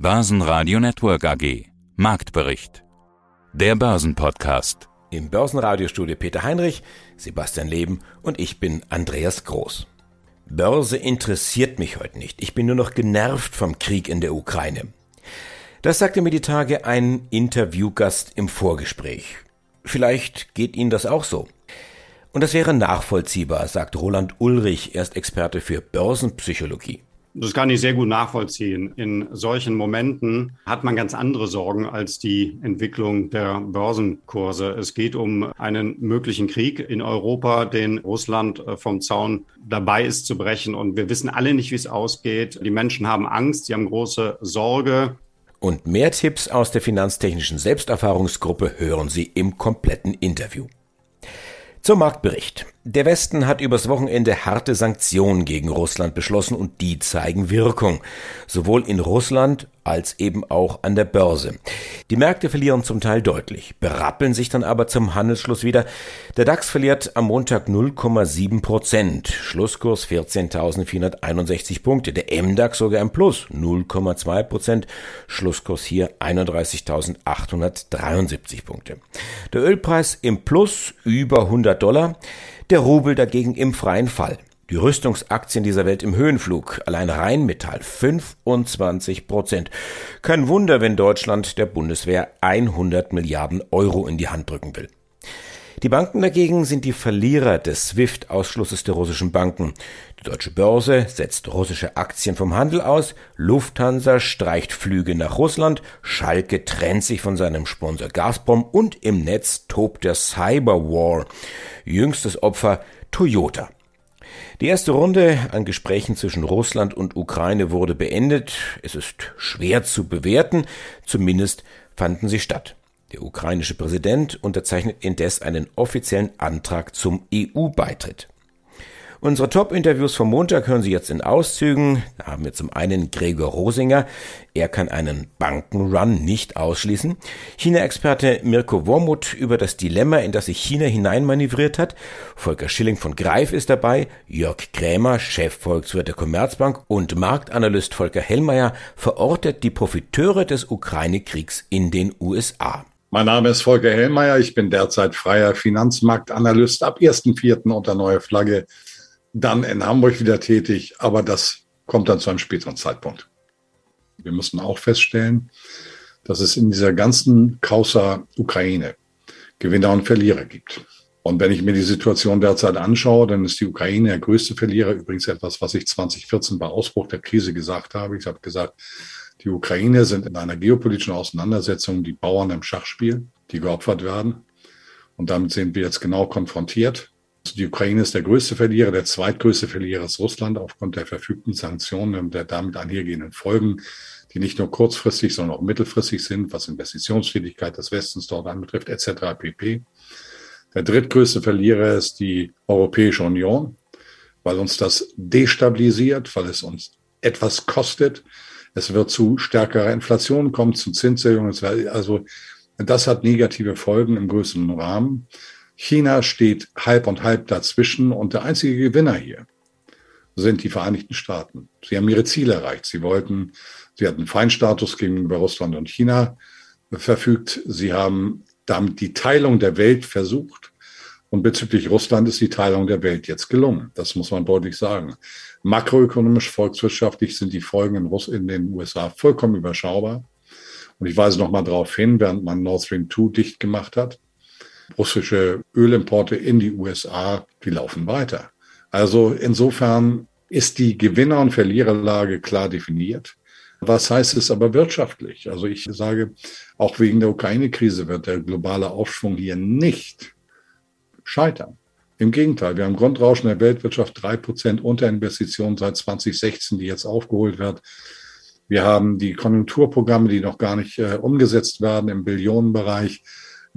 Börsenradio Network AG. Marktbericht. Der Börsenpodcast. Im Börsenradiostudio Peter Heinrich, Sebastian Leben und ich bin Andreas Groß. Börse interessiert mich heute nicht. Ich bin nur noch genervt vom Krieg in der Ukraine. Das sagte mir die Tage ein Interviewgast im Vorgespräch. Vielleicht geht Ihnen das auch so. Und das wäre nachvollziehbar, sagt Roland Ulrich, er ist Experte für Börsenpsychologie. Das kann ich sehr gut nachvollziehen. In solchen Momenten hat man ganz andere Sorgen als die Entwicklung der Börsenkurse. Es geht um einen möglichen Krieg in Europa, den Russland äh, vom Zaun dabei ist zu brechen. Und wir wissen alle nicht, wie es ausgeht. Die Menschen haben Angst, sie haben große Sorge. Und mehr Tipps aus der finanztechnischen Selbsterfahrungsgruppe hören Sie im kompletten Interview. Zum Marktbericht. Der Westen hat übers Wochenende harte Sanktionen gegen Russland beschlossen und die zeigen Wirkung. Sowohl in Russland als eben auch an der Börse. Die Märkte verlieren zum Teil deutlich, berappeln sich dann aber zum Handelsschluss wieder. Der DAX verliert am Montag 0,7 Prozent. Schlusskurs 14.461 Punkte. Der MDAX sogar im Plus 0,2 Prozent. Schlusskurs hier 31.873 Punkte. Der Ölpreis im Plus über 100 Dollar. Der Rubel dagegen im freien Fall. Die Rüstungsaktien dieser Welt im Höhenflug. Allein Rheinmetall 25 Prozent. Kein Wunder, wenn Deutschland der Bundeswehr 100 Milliarden Euro in die Hand drücken will. Die Banken dagegen sind die Verlierer des SWIFT-Ausschlusses der russischen Banken. Die deutsche Börse setzt russische Aktien vom Handel aus, Lufthansa streicht Flüge nach Russland, Schalke trennt sich von seinem Sponsor Gazprom und im Netz tobt der Cyberwar. Jüngstes Opfer Toyota. Die erste Runde an Gesprächen zwischen Russland und Ukraine wurde beendet. Es ist schwer zu bewerten, zumindest fanden sie statt. Der ukrainische Präsident unterzeichnet indes einen offiziellen Antrag zum EU-Beitritt. Unsere Top-Interviews vom Montag hören Sie jetzt in Auszügen. Da haben wir zum einen Gregor Rosinger. Er kann einen Bankenrun nicht ausschließen. China-Experte Mirko Wormuth über das Dilemma, in das sich China hineinmanövriert hat. Volker Schilling von Greif ist dabei. Jörg Krämer, Chefvolkswirt der Commerzbank und Marktanalyst Volker Hellmeier verortet die Profiteure des Ukraine-Kriegs in den USA. Mein Name ist Volker Hellmeier. Ich bin derzeit freier Finanzmarktanalyst ab 1.4. unter neue Flagge dann in Hamburg wieder tätig, aber das kommt dann zu einem späteren Zeitpunkt. Wir müssen auch feststellen, dass es in dieser ganzen Causa Ukraine Gewinner und Verlierer gibt. Und wenn ich mir die Situation derzeit anschaue, dann ist die Ukraine der größte Verlierer. Übrigens etwas, was ich 2014 bei Ausbruch der Krise gesagt habe. Ich habe gesagt, die Ukraine sind in einer geopolitischen Auseinandersetzung die Bauern im Schachspiel, die geopfert werden. Und damit sind wir jetzt genau konfrontiert. Die Ukraine ist der größte Verlierer, der zweitgrößte Verlierer ist Russland aufgrund der verfügten Sanktionen und der damit einhergehenden Folgen, die nicht nur kurzfristig, sondern auch mittelfristig sind, was Investitionstätigkeit des Westens dort anbetrifft, etc. pp. Der drittgrößte Verlierer ist die Europäische Union, weil uns das destabilisiert, weil es uns etwas kostet. Es wird zu stärkerer Inflation kommen, zu Zinserhöhungen. Also das hat negative Folgen im größeren Rahmen. China steht halb und halb dazwischen und der einzige Gewinner hier sind die Vereinigten Staaten. Sie haben ihre Ziele erreicht. Sie wollten, sie hatten Feindstatus gegenüber Russland und China verfügt. Sie haben damit die Teilung der Welt versucht. Und bezüglich Russland ist die Teilung der Welt jetzt gelungen. Das muss man deutlich sagen. Makroökonomisch, volkswirtschaftlich sind die Folgen in, Russ in den USA vollkommen überschaubar. Und ich weise noch mal darauf hin, während man Nord Stream 2 dicht gemacht hat, russische Ölimporte in die USA, die laufen weiter. Also insofern ist die Gewinner- und Verliererlage klar definiert. Was heißt es aber wirtschaftlich? Also ich sage, auch wegen der Ukraine-Krise wird der globale Aufschwung hier nicht scheitern. Im Gegenteil, wir haben Grundrauschen der Weltwirtschaft, drei Prozent Unterinvestitionen seit 2016, die jetzt aufgeholt wird. Wir haben die Konjunkturprogramme, die noch gar nicht äh, umgesetzt werden im Billionenbereich.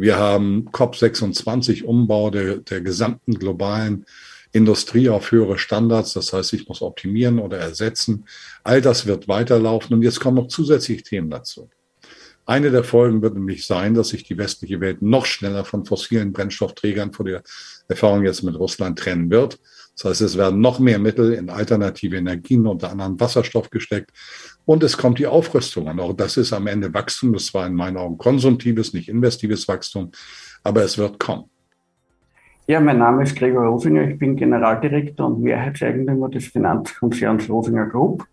Wir haben COP26 Umbau der, der gesamten globalen Industrie auf höhere Standards. Das heißt, ich muss optimieren oder ersetzen. All das wird weiterlaufen. Und jetzt kommen noch zusätzliche Themen dazu. Eine der Folgen wird nämlich sein, dass sich die westliche Welt noch schneller von fossilen Brennstoffträgern vor der Erfahrung jetzt mit Russland trennen wird. Das heißt, es werden noch mehr Mittel in alternative Energien, unter anderem Wasserstoff gesteckt. Und es kommt die Aufrüstung. Und auch das ist am Ende Wachstum. Das war in meinen Augen konsumtives, nicht investives Wachstum. Aber es wird kommen. Ja, mein Name ist Gregor Rosinger. Ich bin Generaldirektor und Mehrheitseigentümer des Finanzkonzerns Rosinger Group.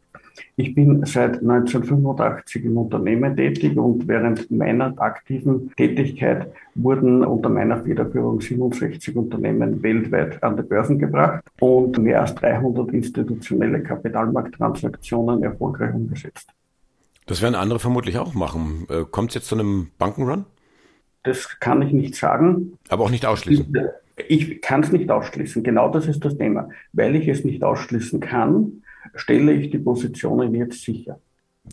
Ich bin seit 1985 im Unternehmen tätig und während meiner aktiven Tätigkeit wurden unter meiner Federführung 67 Unternehmen weltweit an die Börsen gebracht und mehr als 300 institutionelle Kapitalmarkttransaktionen erfolgreich umgesetzt. Das werden andere vermutlich auch machen. Äh, kommt es jetzt zu einem Bankenrun? Das kann ich nicht sagen. Aber auch nicht ausschließen. Ich kann es nicht ausschließen. Genau das ist das Thema. Weil ich es nicht ausschließen kann, stelle ich die Positionen jetzt sicher.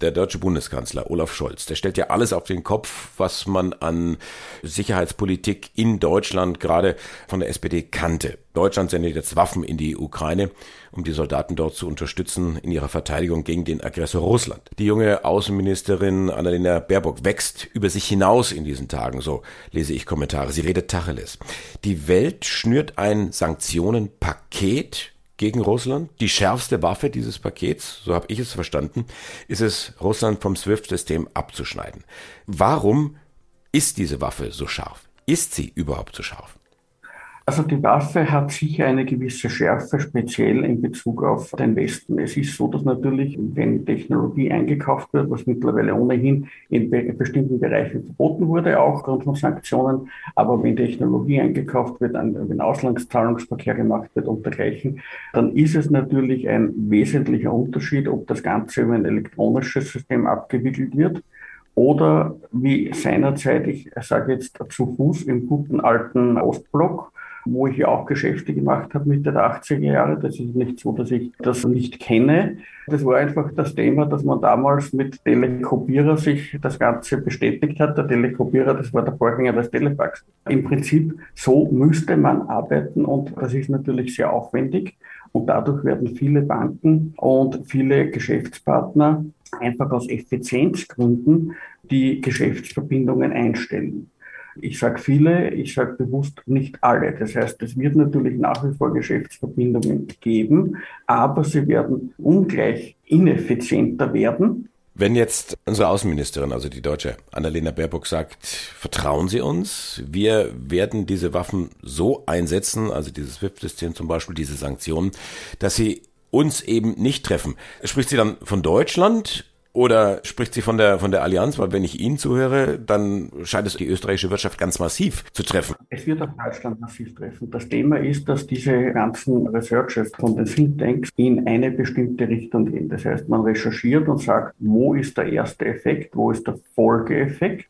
Der deutsche Bundeskanzler Olaf Scholz, der stellt ja alles auf den Kopf, was man an Sicherheitspolitik in Deutschland gerade von der SPD kannte. Deutschland sendet jetzt Waffen in die Ukraine, um die Soldaten dort zu unterstützen in ihrer Verteidigung gegen den Aggressor Russland. Die junge Außenministerin Annalena Baerbock wächst über sich hinaus in diesen Tagen, so lese ich Kommentare. Sie redet Tacheles. Die Welt schnürt ein Sanktionenpaket gegen Russland. Die schärfste Waffe dieses Pakets, so habe ich es verstanden, ist es, Russland vom SWIFT-System abzuschneiden. Warum ist diese Waffe so scharf? Ist sie überhaupt so scharf? Also die Waffe hat sicher eine gewisse Schärfe, speziell in Bezug auf den Westen. Es ist so, dass natürlich, wenn Technologie eingekauft wird, was mittlerweile ohnehin in bestimmten Bereichen verboten wurde, auch aufgrund von Sanktionen, aber wenn Technologie eingekauft wird, wenn Auslandszahlungsverkehr gemacht wird und dergleichen, dann ist es natürlich ein wesentlicher Unterschied, ob das Ganze über ein elektronisches System abgewickelt wird oder wie seinerzeit, ich sage jetzt zu Fuß im guten alten Ostblock, wo ich ja auch Geschäfte gemacht habe Mitte der 80er Jahre. Das ist nicht so, dass ich das nicht kenne. Das war einfach das Thema, dass man damals mit Telekopierer sich das Ganze bestätigt hat. Der Telekopierer, das war der Vorgänger des Telefax. Im Prinzip so müsste man arbeiten und das ist natürlich sehr aufwendig. Und dadurch werden viele Banken und viele Geschäftspartner einfach aus Effizienzgründen die Geschäftsverbindungen einstellen. Ich sage viele, ich sage bewusst nicht alle. Das heißt, es wird natürlich nach wie vor Geschäftsverbindungen geben, aber sie werden ungleich ineffizienter werden. Wenn jetzt unsere Außenministerin, also die Deutsche Annalena Baerbock sagt, vertrauen Sie uns, wir werden diese Waffen so einsetzen, also dieses SWIFT-System zum Beispiel, diese Sanktionen, dass sie uns eben nicht treffen. Spricht sie dann von Deutschland oder spricht sie von der, von der Allianz? Weil wenn ich Ihnen zuhöre, dann scheint es die österreichische Wirtschaft ganz massiv zu treffen. Es wird auch Deutschland massiv treffen. Das Thema ist, dass diese ganzen Researches von den Thinktanks in eine bestimmte Richtung gehen. Das heißt, man recherchiert und sagt, wo ist der erste Effekt, wo ist der Folgeeffekt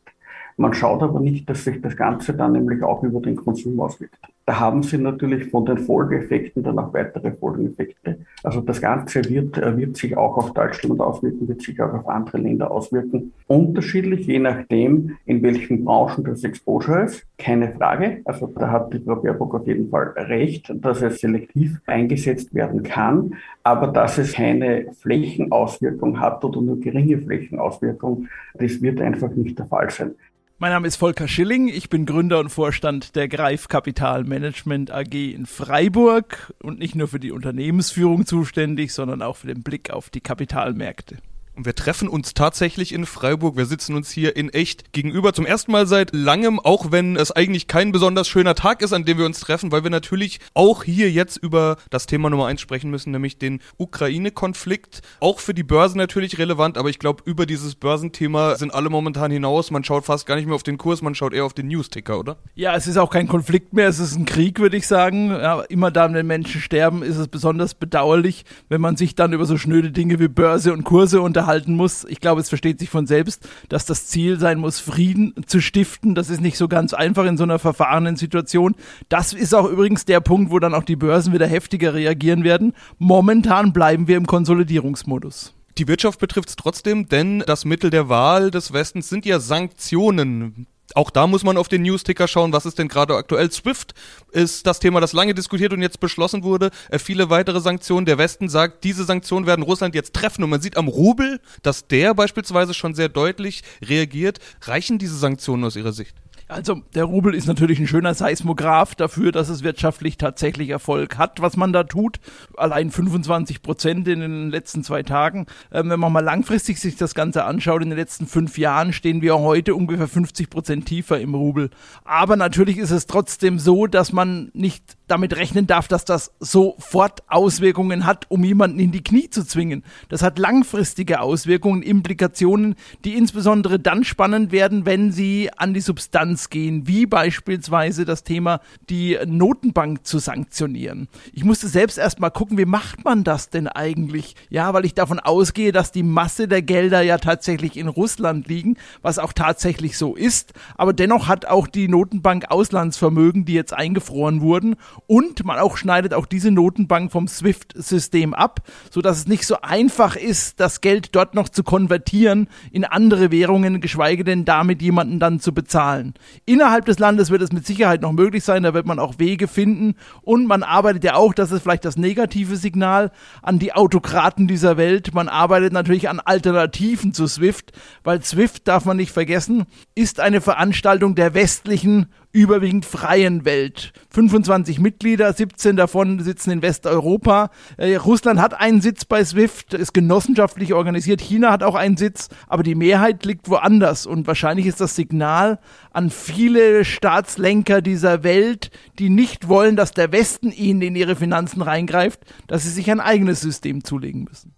man schaut aber nicht, dass sich das Ganze dann nämlich auch über den Konsum auswirkt. Da haben Sie natürlich von den Folgeeffekten dann auch weitere Folgeneffekte. Also das Ganze wird, äh, wird sich auch auf Deutschland auswirken, wird sich auch auf andere Länder auswirken. Unterschiedlich, je nachdem, in welchen Branchen das Exposure ist. Keine Frage. Also da hat die Frau Baerbock auf jeden Fall recht, dass es selektiv eingesetzt werden kann. Aber dass es keine Flächenauswirkung hat oder nur geringe Flächenauswirkung, das wird einfach nicht der Fall sein. Mein Name ist Volker Schilling, ich bin Gründer und Vorstand der Greif Kapital Management AG in Freiburg und nicht nur für die Unternehmensführung zuständig, sondern auch für den Blick auf die Kapitalmärkte. Und wir treffen uns tatsächlich in Freiburg. Wir sitzen uns hier in echt gegenüber. Zum ersten Mal seit langem, auch wenn es eigentlich kein besonders schöner Tag ist, an dem wir uns treffen, weil wir natürlich auch hier jetzt über das Thema Nummer eins sprechen müssen, nämlich den Ukraine-Konflikt. Auch für die Börsen natürlich relevant, aber ich glaube, über dieses Börsenthema sind alle momentan hinaus. Man schaut fast gar nicht mehr auf den Kurs, man schaut eher auf den News-Ticker, oder? Ja, es ist auch kein Konflikt mehr, es ist ein Krieg, würde ich sagen. Ja, immer da, wenn Menschen sterben, ist es besonders bedauerlich, wenn man sich dann über so schnöde Dinge wie Börse und Kurse unterhält halten muss. Ich glaube, es versteht sich von selbst, dass das Ziel sein muss, Frieden zu stiften. Das ist nicht so ganz einfach in so einer verfahrenen Situation. Das ist auch übrigens der Punkt, wo dann auch die Börsen wieder heftiger reagieren werden. Momentan bleiben wir im Konsolidierungsmodus. Die Wirtschaft betrifft es trotzdem, denn das Mittel der Wahl des Westens sind ja Sanktionen. Auch da muss man auf den News-Ticker schauen, was ist denn gerade aktuell. SWIFT ist das Thema, das lange diskutiert und jetzt beschlossen wurde. Äh, viele weitere Sanktionen. Der Westen sagt, diese Sanktionen werden Russland jetzt treffen. Und man sieht am Rubel, dass der beispielsweise schon sehr deutlich reagiert. Reichen diese Sanktionen aus Ihrer Sicht? Also der Rubel ist natürlich ein schöner Seismograph dafür, dass es wirtschaftlich tatsächlich Erfolg hat, was man da tut. Allein 25 Prozent in den letzten zwei Tagen. Ähm, wenn man mal langfristig sich das Ganze anschaut, in den letzten fünf Jahren stehen wir heute ungefähr 50 Prozent tiefer im Rubel. Aber natürlich ist es trotzdem so, dass man nicht damit rechnen darf, dass das sofort Auswirkungen hat, um jemanden in die Knie zu zwingen. Das hat langfristige Auswirkungen, Implikationen, die insbesondere dann spannend werden, wenn sie an die Substanz gehen, wie beispielsweise das Thema, die Notenbank zu sanktionieren. Ich musste selbst erstmal gucken, wie macht man das denn eigentlich? Ja, weil ich davon ausgehe, dass die Masse der Gelder ja tatsächlich in Russland liegen, was auch tatsächlich so ist. Aber dennoch hat auch die Notenbank Auslandsvermögen, die jetzt eingefroren wurden und man auch schneidet auch diese Notenbank vom SWIFT-System ab, so dass es nicht so einfach ist, das Geld dort noch zu konvertieren in andere Währungen, geschweige denn damit jemanden dann zu bezahlen. Innerhalb des Landes wird es mit Sicherheit noch möglich sein, da wird man auch Wege finden. Und man arbeitet ja auch, das ist vielleicht das negative Signal an die Autokraten dieser Welt, man arbeitet natürlich an Alternativen zu SWIFT, weil SWIFT darf man nicht vergessen, ist eine Veranstaltung der westlichen überwiegend freien Welt. 25 Mitglieder, 17 davon sitzen in Westeuropa. Äh, Russland hat einen Sitz bei SWIFT, ist genossenschaftlich organisiert. China hat auch einen Sitz, aber die Mehrheit liegt woanders. Und wahrscheinlich ist das Signal an viele Staatslenker dieser Welt, die nicht wollen, dass der Westen ihnen in ihre Finanzen reingreift, dass sie sich ein eigenes System zulegen müssen.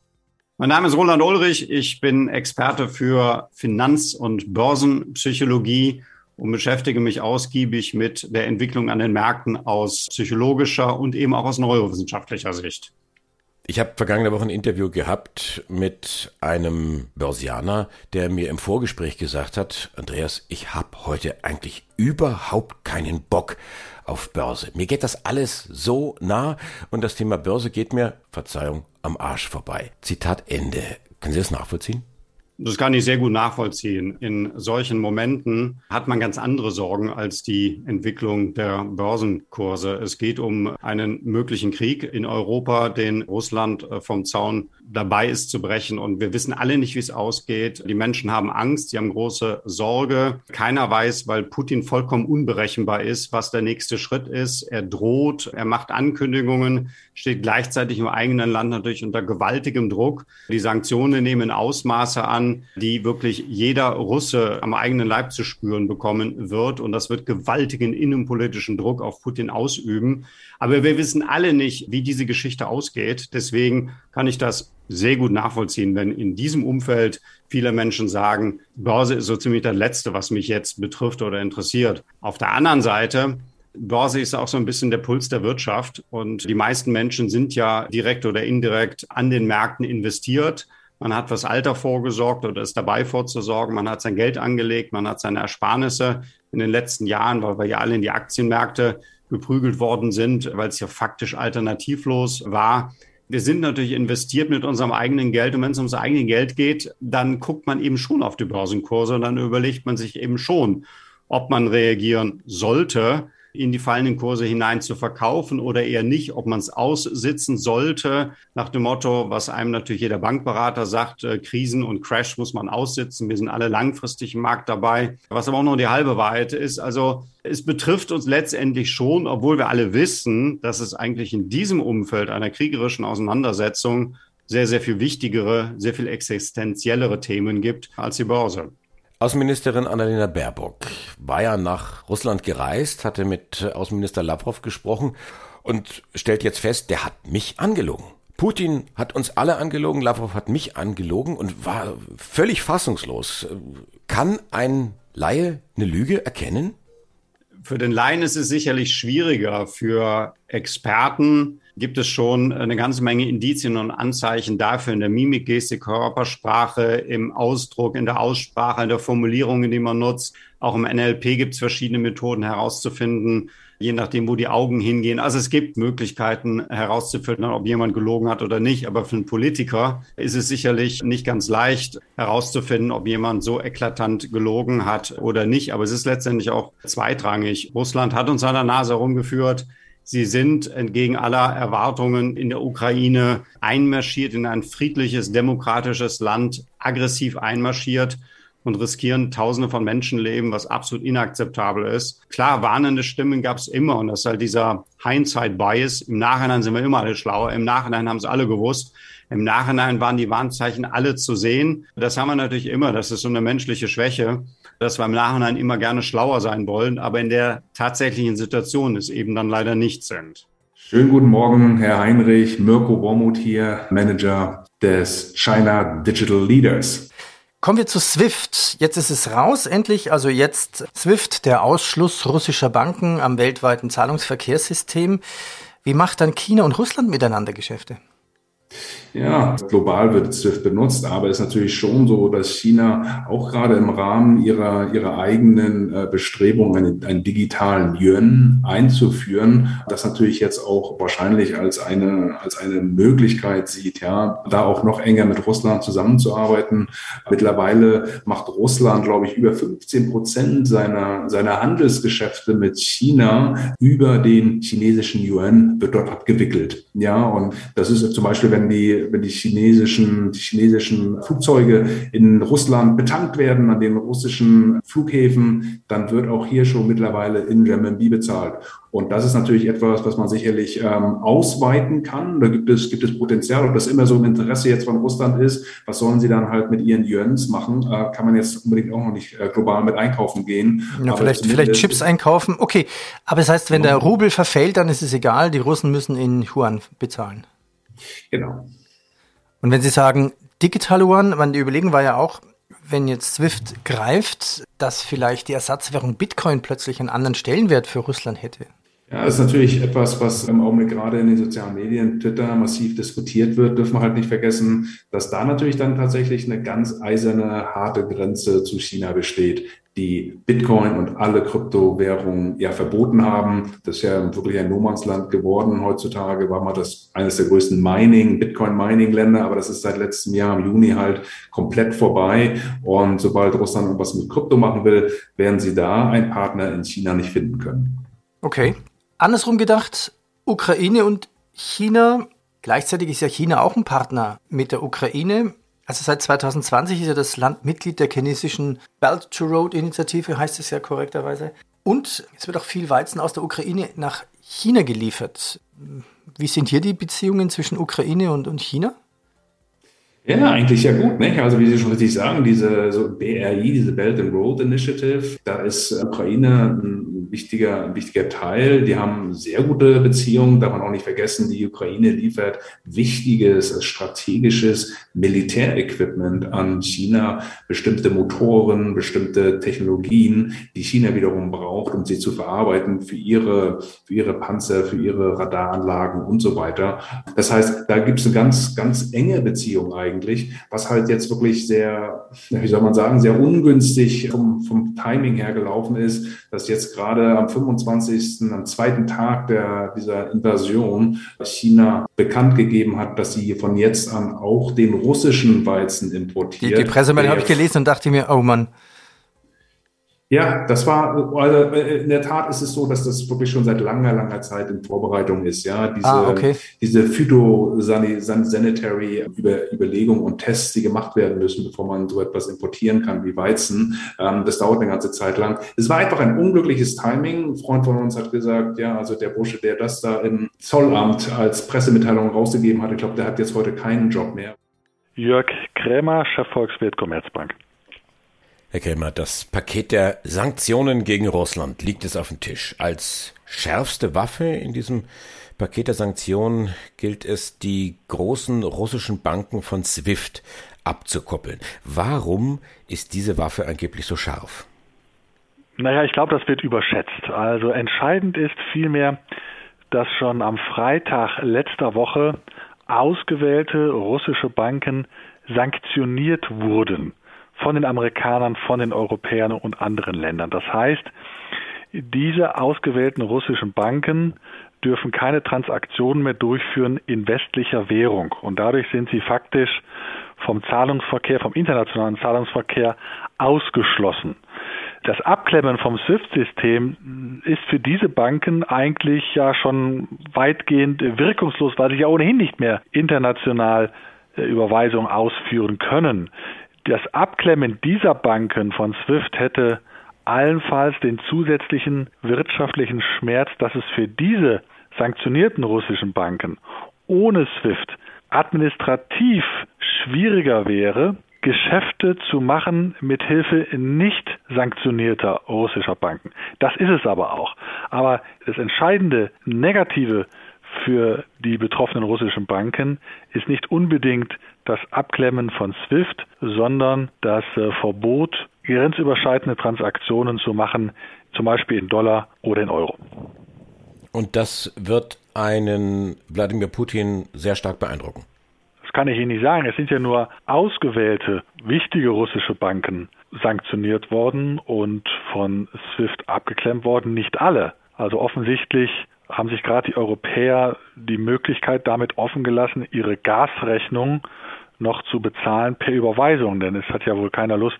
Mein Name ist Roland Ulrich. Ich bin Experte für Finanz- und Börsenpsychologie und beschäftige mich ausgiebig mit der Entwicklung an den Märkten aus psychologischer und eben auch aus neurowissenschaftlicher Sicht. Ich habe vergangene Woche ein Interview gehabt mit einem Börsianer, der mir im Vorgespräch gesagt hat, Andreas, ich habe heute eigentlich überhaupt keinen Bock auf Börse. Mir geht das alles so nah und das Thema Börse geht mir, Verzeihung, am Arsch vorbei. Zitat Ende. Können Sie das nachvollziehen? Das kann ich sehr gut nachvollziehen. In solchen Momenten hat man ganz andere Sorgen als die Entwicklung der Börsenkurse. Es geht um einen möglichen Krieg in Europa, den Russland äh, vom Zaun dabei ist zu brechen. Und wir wissen alle nicht, wie es ausgeht. Die Menschen haben Angst, sie haben große Sorge. Keiner weiß, weil Putin vollkommen unberechenbar ist, was der nächste Schritt ist. Er droht, er macht Ankündigungen, steht gleichzeitig im eigenen Land natürlich unter gewaltigem Druck. Die Sanktionen nehmen Ausmaße an die wirklich jeder Russe am eigenen Leib zu spüren bekommen wird. Und das wird gewaltigen innenpolitischen Druck auf Putin ausüben. Aber wir wissen alle nicht, wie diese Geschichte ausgeht. Deswegen kann ich das sehr gut nachvollziehen, wenn in diesem Umfeld viele Menschen sagen, Börse ist so ziemlich das Letzte, was mich jetzt betrifft oder interessiert. Auf der anderen Seite Börse ist auch so ein bisschen der Puls der Wirtschaft und die meisten Menschen sind ja direkt oder indirekt an den Märkten investiert. Man hat fürs Alter vorgesorgt oder ist dabei vorzusorgen. Man hat sein Geld angelegt, man hat seine Ersparnisse in den letzten Jahren, weil wir ja alle in die Aktienmärkte geprügelt worden sind, weil es ja faktisch alternativlos war. Wir sind natürlich investiert mit unserem eigenen Geld und wenn es ums eigene Geld geht, dann guckt man eben schon auf die Börsenkurse und dann überlegt man sich eben schon, ob man reagieren sollte in die fallenden Kurse hinein zu verkaufen oder eher nicht, ob man es aussitzen sollte, nach dem Motto, was einem natürlich jeder Bankberater sagt, äh, Krisen und Crash muss man aussitzen. Wir sind alle langfristig im Markt dabei, was aber auch nur die halbe Wahrheit ist. Also es betrifft uns letztendlich schon, obwohl wir alle wissen, dass es eigentlich in diesem Umfeld einer kriegerischen Auseinandersetzung sehr, sehr viel wichtigere, sehr viel existenziellere Themen gibt als die Börse. Außenministerin Annalena Baerbock war ja nach Russland gereist, hatte mit Außenminister Lavrov gesprochen und stellt jetzt fest, der hat mich angelogen. Putin hat uns alle angelogen, Lavrov hat mich angelogen und war völlig fassungslos. Kann ein Laie eine Lüge erkennen? Für den Laien ist es sicherlich schwieriger. Für Experten gibt es schon eine ganze Menge Indizien und Anzeichen dafür in der Mimik, Gestik, Körpersprache, im Ausdruck, in der Aussprache, in der Formulierung, die man nutzt. Auch im NLP gibt es verschiedene Methoden herauszufinden, je nachdem, wo die Augen hingehen. Also es gibt Möglichkeiten herauszufinden, ob jemand gelogen hat oder nicht. Aber für einen Politiker ist es sicherlich nicht ganz leicht herauszufinden, ob jemand so eklatant gelogen hat oder nicht. Aber es ist letztendlich auch zweitrangig. Russland hat uns an der Nase herumgeführt. Sie sind entgegen aller Erwartungen in der Ukraine einmarschiert, in ein friedliches, demokratisches Land, aggressiv einmarschiert. und riskieren Tausende von Menschenleben, was absolut inakzeptabel ist. Klar, warnende Stimmen gab es immer und das ist halt dieser Hindsight-Bias. Im Nachhinein sind wir immer alle schlauer. Im Nachhinein haben es alle gewusst. Im Nachhinein waren die Warnzeichen alle zu sehen. Das haben wir natürlich immer. Das ist so eine menschliche Schwäche, dass wir im Nachhinein immer gerne schlauer sein wollen, aber in der tatsächlichen Situation es eben dann leider nicht sind. Schönen guten Morgen, Herr Heinrich. Mirko Wormuth hier, Manager des China Digital Leaders. Kommen wir zu SWIFT. Jetzt ist es raus, endlich. Also jetzt SWIFT, der Ausschluss russischer Banken am weltweiten Zahlungsverkehrssystem. Wie macht dann China und Russland miteinander Geschäfte? Ja, global wird SWIFT benutzt, aber es ist natürlich schon so, dass China auch gerade im Rahmen ihrer, ihrer eigenen äh, Bestrebungen, einen, einen digitalen Yuan einzuführen, das natürlich jetzt auch wahrscheinlich als eine, als eine Möglichkeit sieht, ja, da auch noch enger mit Russland zusammenzuarbeiten. Mittlerweile macht Russland, glaube ich, über 15 Prozent seiner, seiner Handelsgeschäfte mit China über den chinesischen Yuan wird dort abgewickelt. Ja, und das ist zum Beispiel, wenn die wenn die chinesischen, die chinesischen Flugzeuge in Russland betankt werden an den russischen Flughäfen, dann wird auch hier schon mittlerweile in Renminbi bezahlt. Und das ist natürlich etwas, was man sicherlich ähm, ausweiten kann. Da gibt es, gibt es Potenzial. Ob das immer so im Interesse jetzt von Russland ist, was sollen sie dann halt mit ihren Yuans machen, äh, kann man jetzt unbedingt auch noch nicht äh, global mit einkaufen gehen. Ja, vielleicht, vielleicht Chips einkaufen. Okay, aber das heißt, wenn der Rubel verfällt, dann ist es egal, die Russen müssen in Yuan bezahlen. Genau. Und wenn Sie sagen Digital One, man, die Überlegung war ja auch, wenn jetzt SWIFT greift, dass vielleicht die Ersatzwährung Bitcoin plötzlich einen anderen Stellenwert für Russland hätte. Ja, das ist natürlich etwas, was im Augenblick gerade in den sozialen Medien, Twitter massiv diskutiert wird. Dürfen wir halt nicht vergessen, dass da natürlich dann tatsächlich eine ganz eiserne, harte Grenze zu China besteht, die Bitcoin und alle Kryptowährungen ja verboten haben. Das ist ja wirklich ein No-Manns-Land geworden. Heutzutage war mal das eines der größten Mining, Bitcoin-Mining-Länder, aber das ist seit letztem Jahr im Juni halt komplett vorbei. Und sobald Russland irgendwas mit Krypto machen will, werden sie da einen Partner in China nicht finden können. Okay. Andersrum gedacht, Ukraine und China, gleichzeitig ist ja China auch ein Partner mit der Ukraine. Also seit 2020 ist ja das Land Mitglied der chinesischen Belt to Road Initiative, heißt es ja korrekterweise. Und es wird auch viel Weizen aus der Ukraine nach China geliefert. Wie sind hier die Beziehungen zwischen Ukraine und, und China? Ja, eigentlich ja gut. Ne? Also wie Sie schon richtig sagen, diese so BRI, diese Belt and Road Initiative, da ist Ukraine ein wichtiger, ein wichtiger Teil. Die haben sehr gute Beziehungen, darf man auch nicht vergessen. Die Ukraine liefert wichtiges, strategisches Militärequipment an China, bestimmte Motoren, bestimmte Technologien, die China wiederum braucht, um sie zu verarbeiten für ihre, für ihre Panzer, für ihre Radaranlagen und so weiter. Das heißt, da gibt es eine ganz, ganz enge Beziehung eigentlich eigentlich, was halt jetzt wirklich sehr, wie soll man sagen, sehr ungünstig vom, vom Timing her gelaufen ist, dass jetzt gerade am 25., am zweiten Tag der, dieser Invasion China bekannt gegeben hat, dass sie von jetzt an auch den russischen Weizen importiert. Die, die Pressemeldung habe ich gelesen und dachte mir, oh Mann, ja, das war, also äh, in der Tat ist es so, dass das wirklich schon seit langer, langer Zeit in Vorbereitung ist. Ja, diese, ah, okay. diese phytosanitary Über Überlegungen und Tests, die gemacht werden müssen, bevor man so etwas importieren kann wie Weizen, ähm, das dauert eine ganze Zeit lang. Es war einfach ein unglückliches Timing. Ein Freund von uns hat gesagt, ja, also der Bursche, der das da im Zollamt als Pressemitteilung rausgegeben hat, ich glaube, der hat jetzt heute keinen Job mehr. Jörg Krämer, Chefvolkswirt Commerzbank. Herr Krämer, das Paket der Sanktionen gegen Russland liegt es auf dem Tisch. Als schärfste Waffe in diesem Paket der Sanktionen gilt es, die großen russischen Banken von SWIFT abzukoppeln. Warum ist diese Waffe angeblich so scharf? Naja, ich glaube, das wird überschätzt. Also entscheidend ist vielmehr, dass schon am Freitag letzter Woche ausgewählte russische Banken sanktioniert wurden von den Amerikanern, von den Europäern und anderen Ländern. Das heißt, diese ausgewählten russischen Banken dürfen keine Transaktionen mehr durchführen in westlicher Währung. Und dadurch sind sie faktisch vom Zahlungsverkehr, vom internationalen Zahlungsverkehr ausgeschlossen. Das Abklemmen vom SWIFT-System ist für diese Banken eigentlich ja schon weitgehend wirkungslos, weil sie ja ohnehin nicht mehr international äh, Überweisungen ausführen können Das Abklemmen dieser Banken von SWIFT hätte allenfalls den zusätzlichen wirtschaftlichen Schmerz, dass es für diese sanktionierten russischen Banken ohne SWIFT administrativ schwieriger wäre, Geschäfte zu machen mit Hilfe nicht sanktionierter russischer Banken. Das ist es aber auch. Aber das entscheidende Negative für die betroffenen russischen Banken ist nicht unbedingt das Abklemmen von SWIFT, sondern das äh, Verbot, grenzüberschreitende Transaktionen zu machen, zum Beispiel in Dollar oder in Euro. Und das wird einen Wladimir Putin sehr stark beeindrucken. Das kann ich Ihnen nicht sagen. Es sind ja nur ausgewählte wichtige russische Banken sanktioniert worden und von SWIFT abgeklemmt worden, nicht alle. Also offensichtlich haben sich gerade die Europäer die Möglichkeit damit offen gelassen, ihre Gasrechnung noch zu bezahlen per Überweisung, denn es hat ja wohl keiner Lust,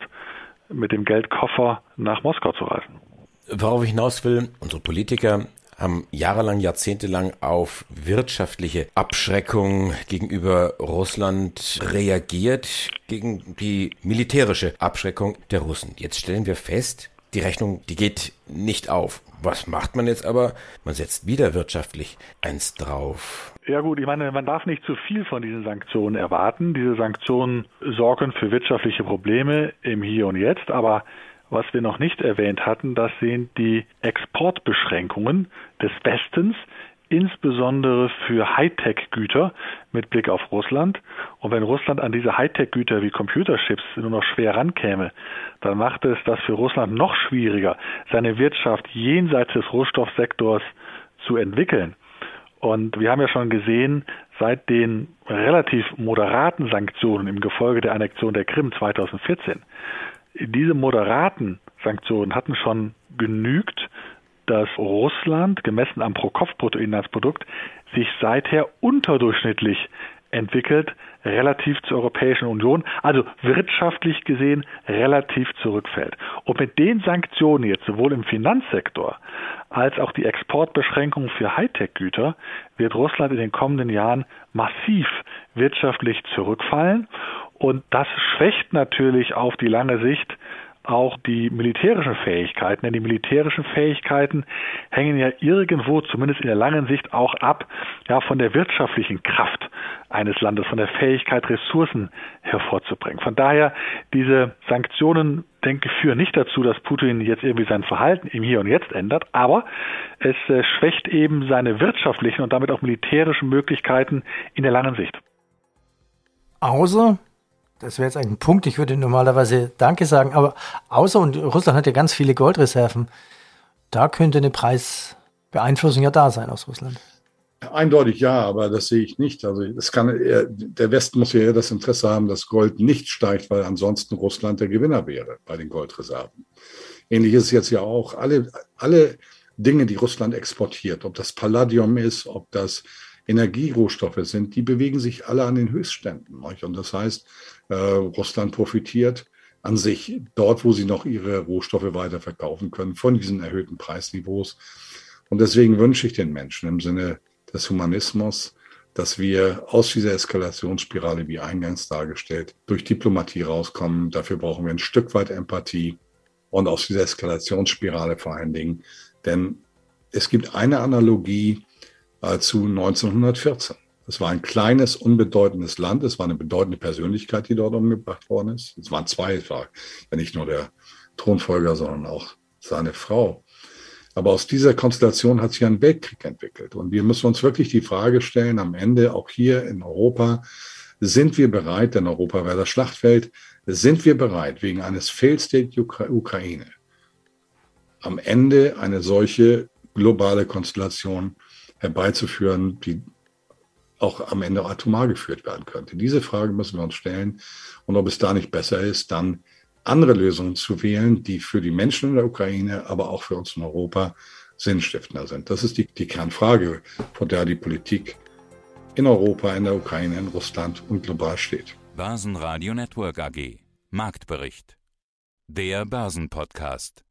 mit dem Geldkoffer nach Moskau zu reisen. Worauf ich hinaus will, unsere Politiker haben jahrelang, jahrzehntelang auf wirtschaftliche Abschreckung gegenüber Russland reagiert, gegen die militärische Abschreckung der Russen. Jetzt stellen wir fest, die Rechnung, die geht nicht auf. Was macht man jetzt aber? Man setzt wieder wirtschaftlich eins drauf. Ja gut, ich meine, man darf nicht zu viel von diesen Sanktionen erwarten. Diese Sanktionen sorgen für wirtschaftliche Probleme im Hier und Jetzt, aber was wir noch nicht erwähnt hatten, das sind die Exportbeschränkungen des Westens, insbesondere für Hightech-Güter mit Blick auf Russland. Und wenn Russland an diese Hightech-Güter wie Computerchips nur noch schwer rankäme, dann macht es das für Russland noch schwieriger, seine Wirtschaft jenseits des Rohstoffsektors zu entwickeln. Und wir haben ja schon gesehen, seit den relativ moderaten Sanktionen im Gefolge der Annexion der Krim 2014, diese moderaten Sanktionen hatten schon genügt, dass Russland, gemessen am Pro-Kopf-Bruttoinlandsprodukt, sich seither unterdurchschnittlich entwickelt, relativ zur Europäischen Union, also wirtschaftlich gesehen relativ zurückfällt. Und mit den Sanktionen jetzt sowohl im Finanzsektor als auch die Exportbeschränkungen für Hightech-Güter wird Russland in den kommenden Jahren massiv wirtschaftlich zurückfallen. Und das schwächt natürlich auf die lange Sicht auch die militärischen Fähigkeiten, denn die militärischen Fähigkeiten hängen ja irgendwo, zumindest in der langen Sicht, auch ab, ja, von der wirtschaftlichen Kraft eines Landes, von der Fähigkeit, Ressourcen hervorzubringen. Von daher, diese Sanktionen, denke ich, führen nicht dazu, dass Putin jetzt irgendwie sein Verhalten im Hier und Jetzt ändert, aber es äh, schwächt eben seine wirtschaftlichen und damit auch militärischen Möglichkeiten in der langen Sicht. Außer das wäre jetzt ein Punkt, ich würde normalerweise Danke sagen, aber außer, und Russland hat ja ganz viele Goldreserven, da könnte eine Preisbeeinflussung ja da sein aus Russland. Eindeutig ja, aber das sehe ich nicht. Also es kann, der Westen muss ja das Interesse haben, dass Gold nicht steigt, weil ansonsten Russland der Gewinner wäre bei den Goldreserven. Ähnlich ist es jetzt ja auch. Alle, alle Dinge, die Russland exportiert, ob das Palladium ist, ob das Energierohstoffe sind, die bewegen sich alle an den Höchstständen. Und das heißt, äh, Russland profitiert an sich dort, wo sie noch ihre Rohstoffe weiterverkaufen können, von diesen erhöhten Preisniveaus. Und deswegen wünsche ich den Menschen im Sinne des Humanismus, dass wir aus dieser Eskalationsspirale, wie eingangs dargestellt, durch Diplomatie rauskommen. Dafür brauchen wir ein Stück weit Empathie und aus dieser Eskalationsspirale vor allen Dingen. Denn es gibt eine Analogie zu 1914. Es war ein kleines, unbedeutendes Land. Es war eine bedeutende Persönlichkeit, die dort umgebracht worden ist. Es waren zwei. Es war ja nicht nur der Thronfolger, sondern auch seine Frau. Aber aus dieser Konstellation hat sich ein Weltkrieg entwickelt. Und wir müssen uns wirklich die Frage stellen, am Ende, auch hier in Europa, sind wir bereit, denn Europa wäre das Schlachtfeld, sind wir bereit, wegen eines Failed State Ukraine am Ende eine solche globale Konstellation herbeizuführen, die auch am Ende atomar geführt werden könnte. Diese Frage müssen wir uns stellen und ob es da nicht besser ist, dann andere Lösungen zu wählen, die für die Menschen in der Ukraine, aber auch für uns in Europa sinnstiftender sind. Das ist die, die Kernfrage, vor der die Politik in Europa, in der Ukraine, in Russland und global steht. Börsenradio Network AG. Marktbericht. Der Börsenpodcast.